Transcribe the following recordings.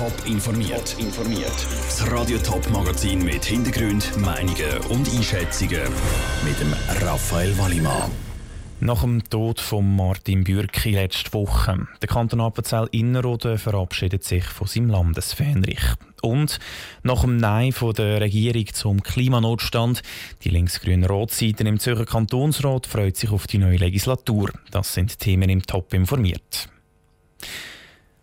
Top informiert. informiert. Das Radio Top Magazin mit Hintergrund, Meinungen und Einschätzungen mit dem Raphael Wallimann. Nach dem Tod von Martin Bürki letzte Woche. Der Kanton Appenzell Innerrhoden verabschiedet sich von seinem Landesfähnrich. Und nach dem Nein von der Regierung zum Klimanotstand, die linksgrüne Rotseiten im Zürcher Kantonsrat freut sich auf die neue Legislatur. Das sind Themen im Top informiert.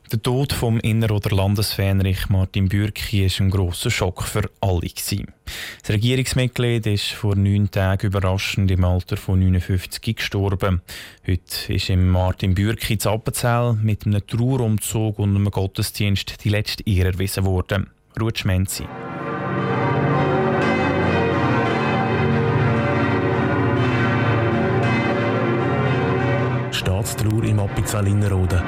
Der Tod vom Inner- oder Landesfähnrich Martin Bürki war ein grosser Schock für alle. Das Regierungsmitglied ist vor neun Tagen überraschend im Alter von 59 gestorben. Heute ist im Martin Bürki zu Appenzell mit einem Trauerumzug und einem Gottesdienst die letzte Ehre erwiesen worden. Ruth Schmenzi. Staatstrauer im Appenzell Innerrhoden.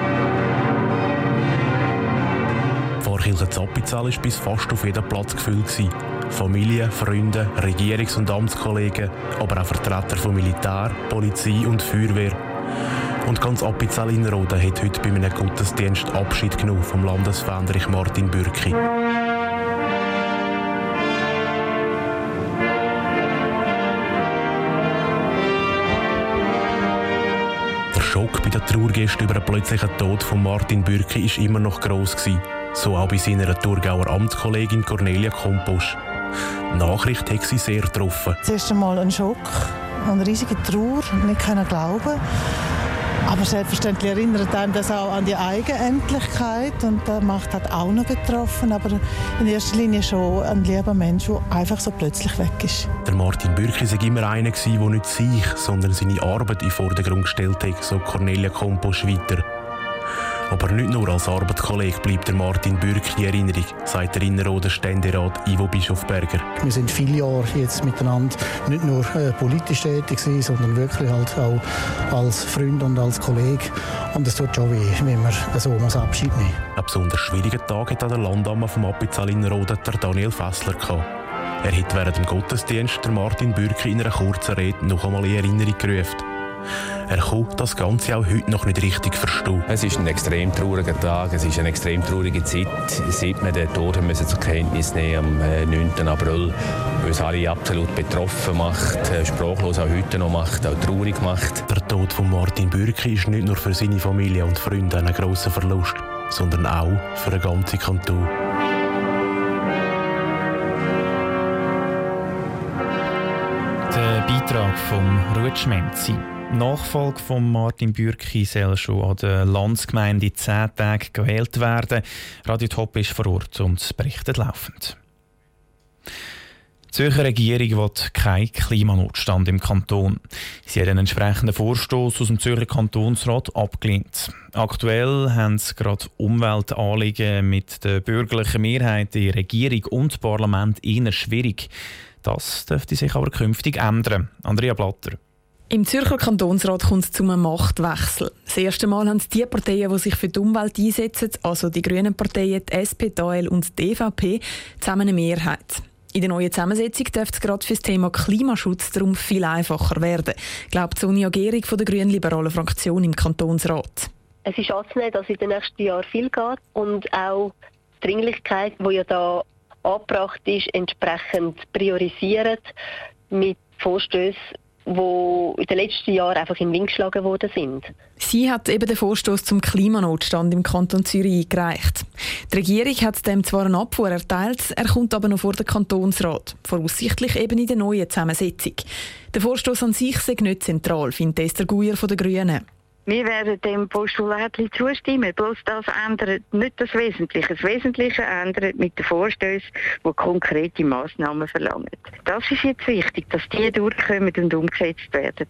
Pfarrkirche Zappizell war bis fast auf jedem Platz gefüllt. Familie, Freunde, Regierungs- und Amtskollegen, aber auch Vertreter von Militär, Polizei und Feuerwehr. Und ganz Appenzell Innerrhoden hat heute bei einem Gottesdienst Abschied genommen vom Landesfähnrich Martin Bürki. Bei den Trauergästen über den plötzlichen Tod von Martin Bürki war immer noch gross. Gewesen. So auch bei seiner Thurgauer Amtskollegin Cornelia Komposch. Die Nachricht hat sie sehr getroffen. Zuerst einmal ein Schock, eine riesige Trauer, nicht können glauben. Aber selbstverständlich erinnert einem das auch an die Eigenendlichkeit und der Macht hat auch noch betroffen, aber in erster Linie schon ein lieber Mensch, der einfach so plötzlich weg ist. Der Martin Bürki war immer einer, der nicht sich, sondern seine Arbeit in den Vordergrund gestellt hat, so Cornelia Komposch weiter. Aber nicht nur als Arbeitskollege bleibt der Martin Bürk in Erinnerung, sagt der Innerrhoder Ständerat Ivo Bischofberger. Wir sind viele Jahre jetzt miteinander nicht nur äh, politisch tätig gewesen, sondern wirklich halt auch als Freund und als Kollege. Und es tut schon weh, wenn man so muss Abschied nehmen Ein besonders schwieriger Tag hat an der Landamme vom Appenzell Innerrhoden der Daniel Fessler gehabt. Er hat während dem Gottesdienst der Martin Bürki in einer kurzen Rede noch einmal in Erinnerung gerufen. Er kann das Ganze auch heute noch nicht richtig verstehen. Es ist ein extrem trauriger Tag, es ist eine extrem traurige Zeit. Seit wir den Tod müssen zur Kenntnis nehmen am 9. Äh, April, weil uns alle absolut betroffen macht, äh, sprachlos auch heute noch macht, auch traurig macht. Der Tod von Martin Bürki ist nicht nur für seine Familie und Freunde ein grosser Verlust, sondern auch für den ganzen Kanton. Der Beitrag von Ruth Schmenzi. Nachfolge von Martin Bürki soll schon an der Landsgemeinde in zehn Tagen gewählt werden. Radio Top ist vor Ort und berichtet laufend. Die Zürcher Regierung will keinen Klimanotstand im Kanton. Sie hat einen entsprechenden Vorstoß aus dem Zürcher Kantonsrat abgelehnt. Aktuell haben sie gerade Umweltanliegen mit der bürgerlichen Mehrheit in Regierung und Parlament eher schwierig. Das dürfte sich aber künftig ändern. Andrea Blatter. Im Zürcher Kantonsrat kommt es zu einem Machtwechsel. Das erste Mal haben die Parteien, die sich für die Umwelt einsetzen, also die grünen Parteien, die SP, die AL und die EVP, zusammen eine Mehrheit. In der neuen Zusammensetzung dürfte es gerade für das Thema Klimaschutz darum viel einfacher werden, glaubt Sonja Gehrig von der grün-liberalen Fraktion im Kantonsrat. Es ist anzunehmen, dass in den nächsten Jahren viel geht und auch die Dringlichkeit, die ja da angebracht ist, entsprechend priorisieren mit Vorstößen, die in den letzten Jahren einfach in den Wind geschlagen worden sind. Sie hat eben den Vorstoß zum Klimanotstand im Kanton Zürich eingereicht. Die Regierung hat dem zwar einen Abfuhr erteilt, er kommt aber noch vor den Kantonsrat, voraussichtlich eben in der neuen Zusammensetzung. Der Vorstoß an sich sei nicht zentral, findet Esther Guyer von den Grünen. Wir werden dem Postulat zustimmen. Bloß das ändert nicht das Wesentliche. Das Wesentliche ändert mit den Vorstößen, die konkrete Massnahmen verlangen. Das ist jetzt wichtig, dass die durchkommen und umgesetzt werden.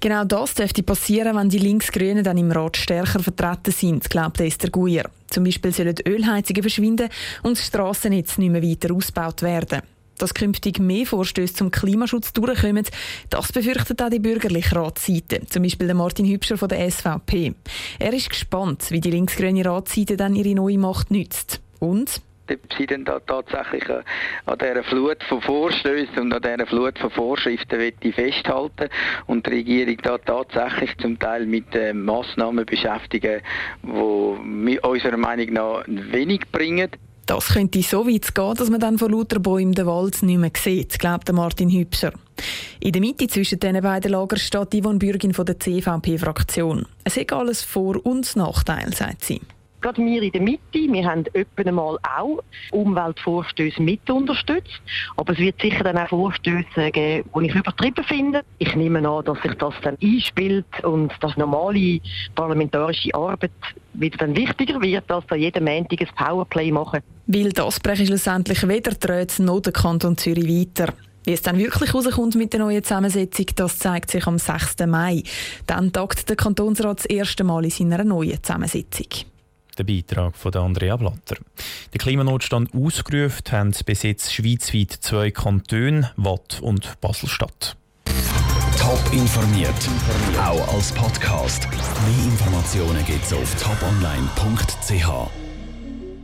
Genau das dürfte passieren, wenn die Linksgrünen dann im Rat stärker vertreten sind, glaubt Esther Guyer. Zum Beispiel sollen Ölheizungen verschwinden und das Strassennetz nicht mehr weiter ausgebaut werden. Dass künftig mehr Vorstöße zum Klimaschutz durchkommen, das befürchtet auch die bürgerliche Ratsseite, zum Beispiel der Martin Hübscher von der SVP. Er ist gespannt, wie die linksgrüne Ratsseite dann ihre neue Macht nützt. Und ob sie denn da tatsächlich äh, an dieser Flut von Vorstößen und an dieser Flut von Vorschriften festhalten und die Regierung da tatsächlich zum Teil mit äh, Massnahmen beschäftigen, die unserer Meinung nach wenig bringen. Das könnte so weit gehen, dass man dann von lauter Bäumen den Wald nicht mehr sieht, glaubt Martin Hübscher. In der Mitte zwischen diesen beiden Lagern steht Yvonne Bürgin von der CVP-Fraktion. Es hat alles Vor- und Nachteile, sagt sie gerade wir in der Mitte, wir haben öppen einmal auch Umweltvorstöße mit unterstützt. Aber es wird sicher dann auch Vorstöße geben, die ich übertrieben finde. Ich nehme an, dass sich das dann einspielt und dass normale parlamentarische Arbeit wieder dann wichtiger wird, als da jeden Montag ein Powerplay machen. Weil das breche schlussendlich weder die Räte noch der Kanton Zürich weiter. Wie es dann wirklich rauskommt mit der neuen Zusammensetzung, das zeigt sich am 6. Mai. Dann tagt der Kantonsrat das erste Mal in seiner neuen Zusammensetzung. Der Beitrag von Andrea Blatter. Der Klimanotstand ausgerufen haben bis jetzt schweizweit zwei Kantone, Watt und Baselstadt. Top informiert, auch als Podcast. Mehr Informationen gibt es auf toponline.ch.